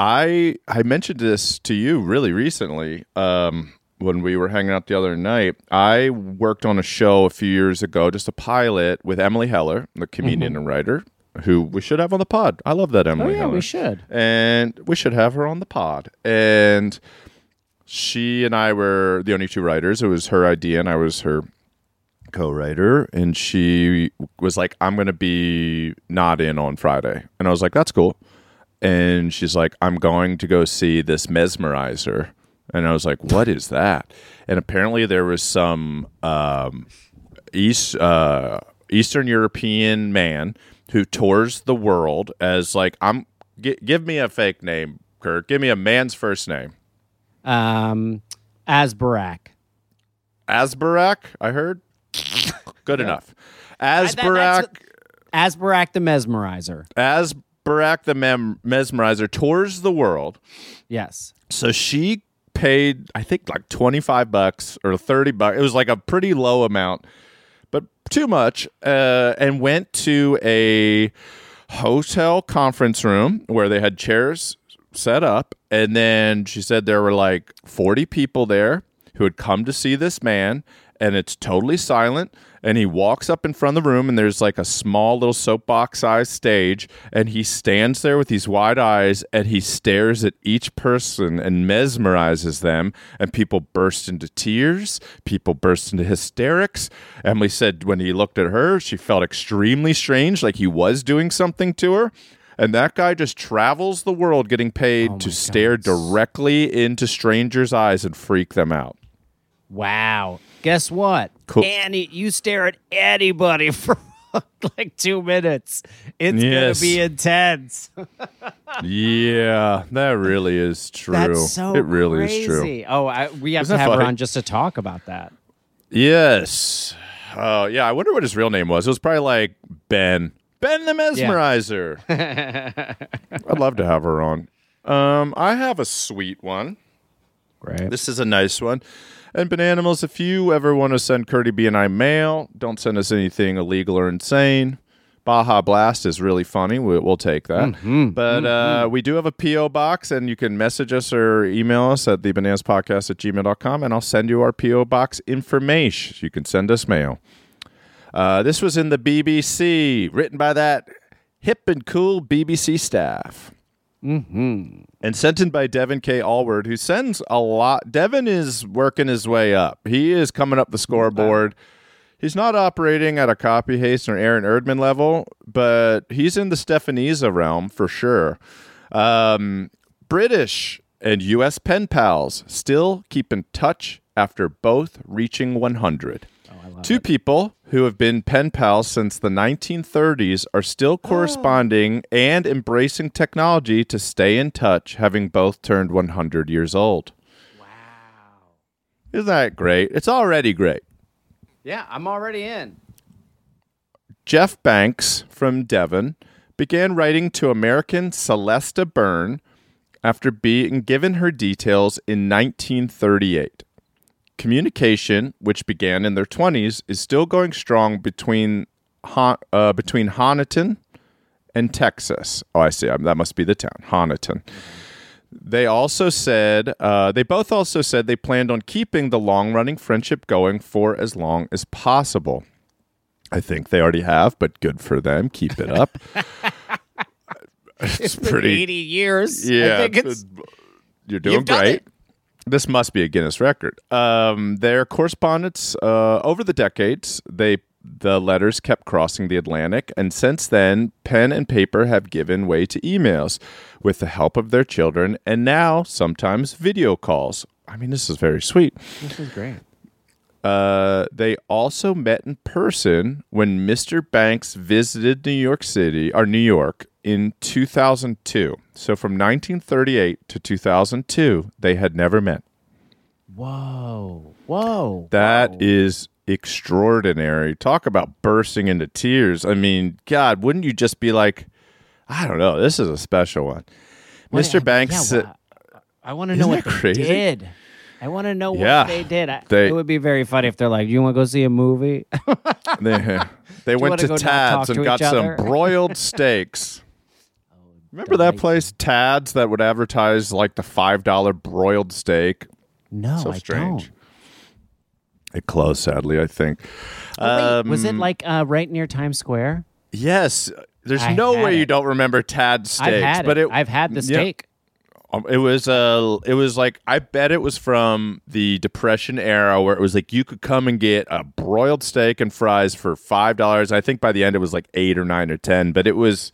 I I mentioned this to you really recently. Um, when we were hanging out the other night, I worked on a show a few years ago, just a pilot with Emily Heller, the comedian and writer, who we should have on the pod. I love that Mm-hmm. oh Emily yeah Heller. we should and we should have her on the pod. And she and I were the only two writers. It was her idea, and I was her co-writer. And she was like, "I'm going to be not in on Friday," and I was like, "That's cool." And she's like, "I'm going to go see this mesmerizer." And I was like, "What is that?" And apparently, there was some um, East uh, Eastern European man who tours the world as like I'm. G- give me a fake name, Kurt. Give me a man's first name. Um, Asbarak. Asbarak. I heard. Good enough. that's Asbarak. what- Asbarak the Mesmerizer. Asbarak the mem- mesmerizer tours the world. Yes. So she paid, I think, like twenty five bucks or thirty bucks. It was like a pretty low amount, but too much. Uh, and went to a hotel conference room where they had chairs set up, and then she said there were like forty people there who had come to see this man, and it's totally silent. And he walks up in front of the room, and there's like a small little soapbox sized stage, and he stands there with these wide eyes, and he stares at each person and mesmerizes them. And people burst into tears, people burst into hysterics. Emily said when he looked at her, she felt extremely strange, like he was doing something to her. And that guy just travels the world getting paid Oh to stare directly into strangers' eyes and freak them out. Wow. Guess what? Cool. Annie, you stare at anybody for like two minutes. It's Yes. gonna be intense. Yeah, that really is true. That's so it really crazy. is true. Oh, I, we have Isn't to have her on just to talk about that. Yes. Oh, yeah. I wonder what his real name was. It was probably like Ben. Ben the Mesmerizer. I'd love to have her on. Um, I have a sweet one. Right. This is a nice one. And Bananimals, if you ever want to send Curdy B and I mail, don't send us anything illegal or insane. Baja Blast is really funny. We, we'll take that. But Uh, we do have a P.O. box, and you can message us or email us at thebanaspodcast at gmail.com, and I'll send you our P.O. box information. You can send us mail. Uh, this was in the BBC, written by that hip and cool BBC staff. And sent in by Devin K. Allward, who sends a lot. Devin is working his way up. He is coming up the scoreboard. He's not operating at a copy haste or Aaron Erdman level, but he's in the Stephaniza realm for sure. Um, British and U.S. pen pals still keep in touch after both reaching 100. Two people who have been pen pals since the 1930s are still oh. corresponding and embracing technology to stay in touch, having both turned 100 years old. Wow. Isn't that great? It's already great. Yeah, I'm already in. Jeff Banks from Devon began writing to American Celesta Byrne after being given her details in 1938. Communication, which began in their 20s, is still going strong between uh, between Honiton and Texas. Oh, I see. Um, That must be the town, Honiton. They also said, uh, they both also said they planned on keeping the long running friendship going for as long as possible. I think they already have, but good for them. Keep it up. it's been pretty 80 years. yeah, I think it's, you're doing great. it. This must be a Guinness record. Um, their correspondence uh, over the decades, they the letters kept crossing the Atlantic, and since then, pen and paper have given way to emails with the help of their children, and now sometimes video calls. I mean, this is very sweet. this is great. Uh, they also met in person when Mr. Banks visited New York City or New York in 2002. So from 1938 to 2002, they had never met. Whoa. Whoa. That is extraordinary. Talk about bursting into tears. I mean, God, wouldn't you just be like, I don't know, this is a special one. What- Mr. Banks, yeah, well, I want to know what they crazy? did. I want to know Yeah. what they did. I, They- it would be very funny if they're like, "You want to go see a movie?" they, they went wanna to Tad's talk and to got each some broiled steaks. Remember that place, Tad's, that would advertise like the five dollar broiled steak? no, So I don't. It closed, sadly. I think. Oh, wait, was it Um, like uh, right near Times Square? Yes. There's I no had way you don't remember Tad's steaks, I've had but it. it, I've had the steak. Um, it was uh it was like I bet it was from the depression era where it was like you could come and get a broiled steak and fries for five dollars. I think by the end it was like eight or nine or ten, but it was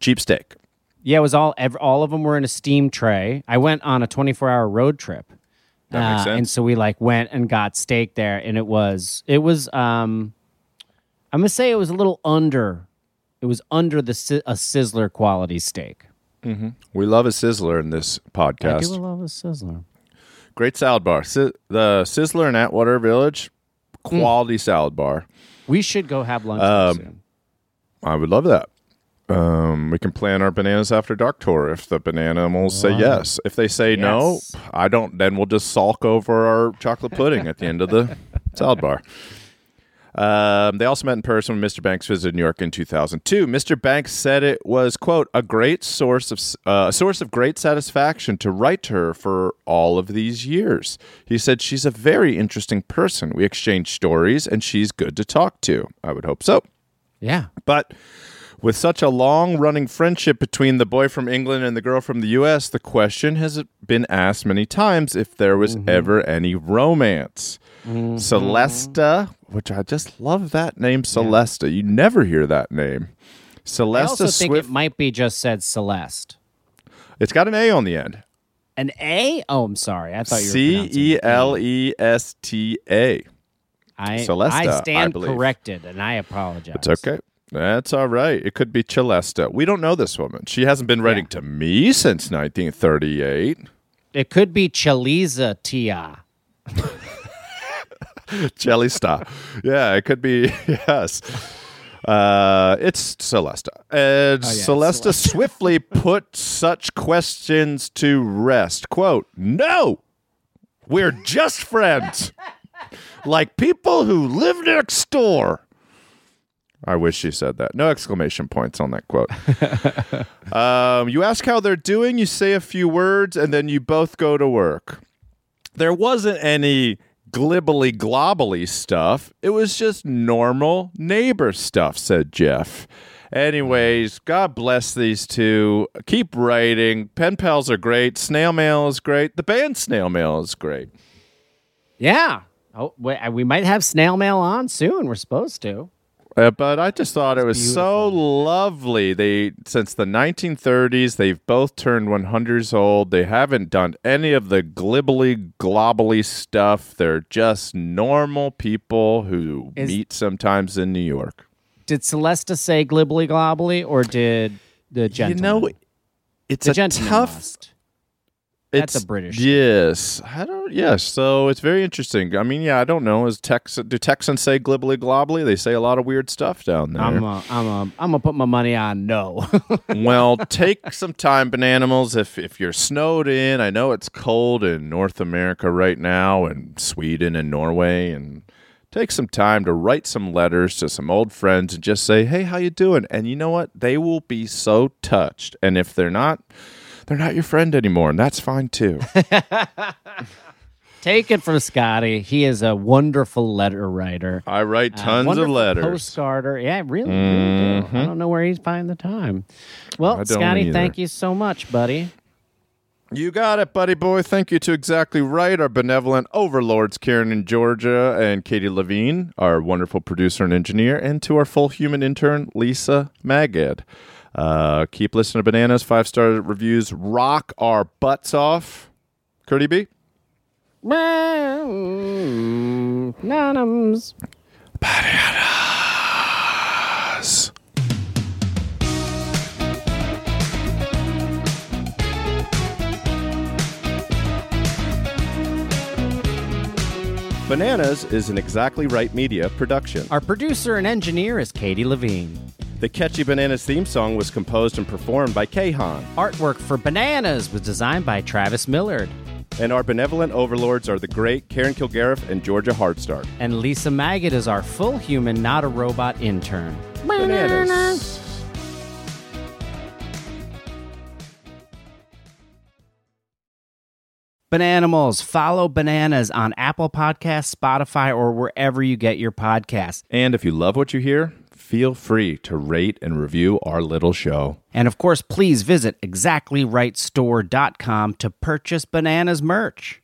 cheap steak. Yeah, it was all. Ev- all of them were in a steam tray. I went on a 24 hour road trip, That makes Uh, sense. And so we like went and got steak there, and it was it was um, I'm gonna say it was a little under, it was under the si- a sizzler quality steak. We love a sizzler in this I podcast. do love a sizzler. Great salad bar. Si- the Sizzler in Atwater Village, quality salad bar. We should go have lunch Um, soon. I would love that. Um, we can plan our bananas after dark tour if the banana will say yes. If they say no, I don't. Then we'll just sulk over our chocolate pudding at the end of the salad bar. Um, they also met in person when Mr. Banks visited New York in 2002. Mr. Banks said it was quote a great source of uh, a source of great satisfaction to write to her for all of these years. He said she's a very interesting person. We exchange stories, and she's good to talk to. I would hope so. Yeah. But with such a long running friendship between the boy from England and the girl from the US, the question has been asked many times if there was Mm-hmm. ever any romance. Mm-hmm. Celesta, which I just love that name, Celesta. You never hear that name. I Celesta also think Swift. it might be just said Celeste. it's got an A on the end. An A? Oh, I'm sorry. I thought you were C E. L E S T A. I, Celesta, I I stand believe. corrected, and I apologize. It's okay. That's all right. It could be Celesta. We don't know this woman. She hasn't been writing to me since 1938. It could be Chaliza Tia. Jelly Star. Yeah, it could be. Yes. Uh, it's Celesta. And Celesta swiftly put such questions to rest. Quote, no, we're just friends. like people who live next door. I wish she said that. No exclamation points on that quote. um, you ask how they're doing, you say a few words, and then you both go to work there wasn't any glibbly globbly stuff. It was just normal neighbor stuff, said Jeff. Anyways, God bless these two. Keep writing. Pen pals are great. Snail mail is great. The band Snail Mail is great. Yeah. Oh, we, we might have snail mail on soon. We're supposed to. Uh, but I just thought it was so lovely. They since the 1930s, they've both turned 100 years old. They haven't done any of the glibbly globbly stuff. They're just normal people who Is- meet sometimes in New York. Did Celesta say glibbly globbly, or did the gentleman? You know, it's the a tough. That's it's a British Yes, I don't. Yes, so it's very interesting. I mean, yeah, I don't know. Is Tex do Texans say glibbly globbly? They say a lot of weird stuff down there. I'm a, I'm a, I'm gonna put my money on no. well, take some time, Bananimals. If if you're snowed in, I know it's cold in North America right now, and Sweden and Norway, and take some time to write some letters to some old friends and just say, "Hey, how you doing?" And you know what? They will be so touched. And if they're not, they're not your friend anymore, and that's fine too. Take it from Scotty. He is a wonderful letter writer. I write tons of letters. Mm-hmm. Postcarder. Yeah, really, really do. I don't know where he's finding the time. Well, don't Scotty, either. thank you so much, buddy. You got it, buddy boy. Thank you to Exactly Right, our benevolent overlords, Karen in Georgia and Katie Levine, our wonderful producer and engineer, and to our full human intern, Lisa Maged. Uh, keep listening to Bananas. Five star reviews rock our butts off. Curdy B. Nonums. Bananas is an Exactly Right Media production. Our producer and engineer is Katie Levine. The catchy Bananas theme song was composed and performed by Kahan. Artwork for Bananas was designed by Travis Millard. And our benevolent overlords are the great Karen Kilgariff and Georgia Hardstark. And Lisa Maggot is our full human, not a robot intern. Bananas. Bananimals, follow Bananas on Apple Podcasts, Spotify, or wherever you get your podcasts. And if you love what you hear, feel free to rate and review our little show. And of course, please visit exactlyrightstore.com to purchase Bananas merch.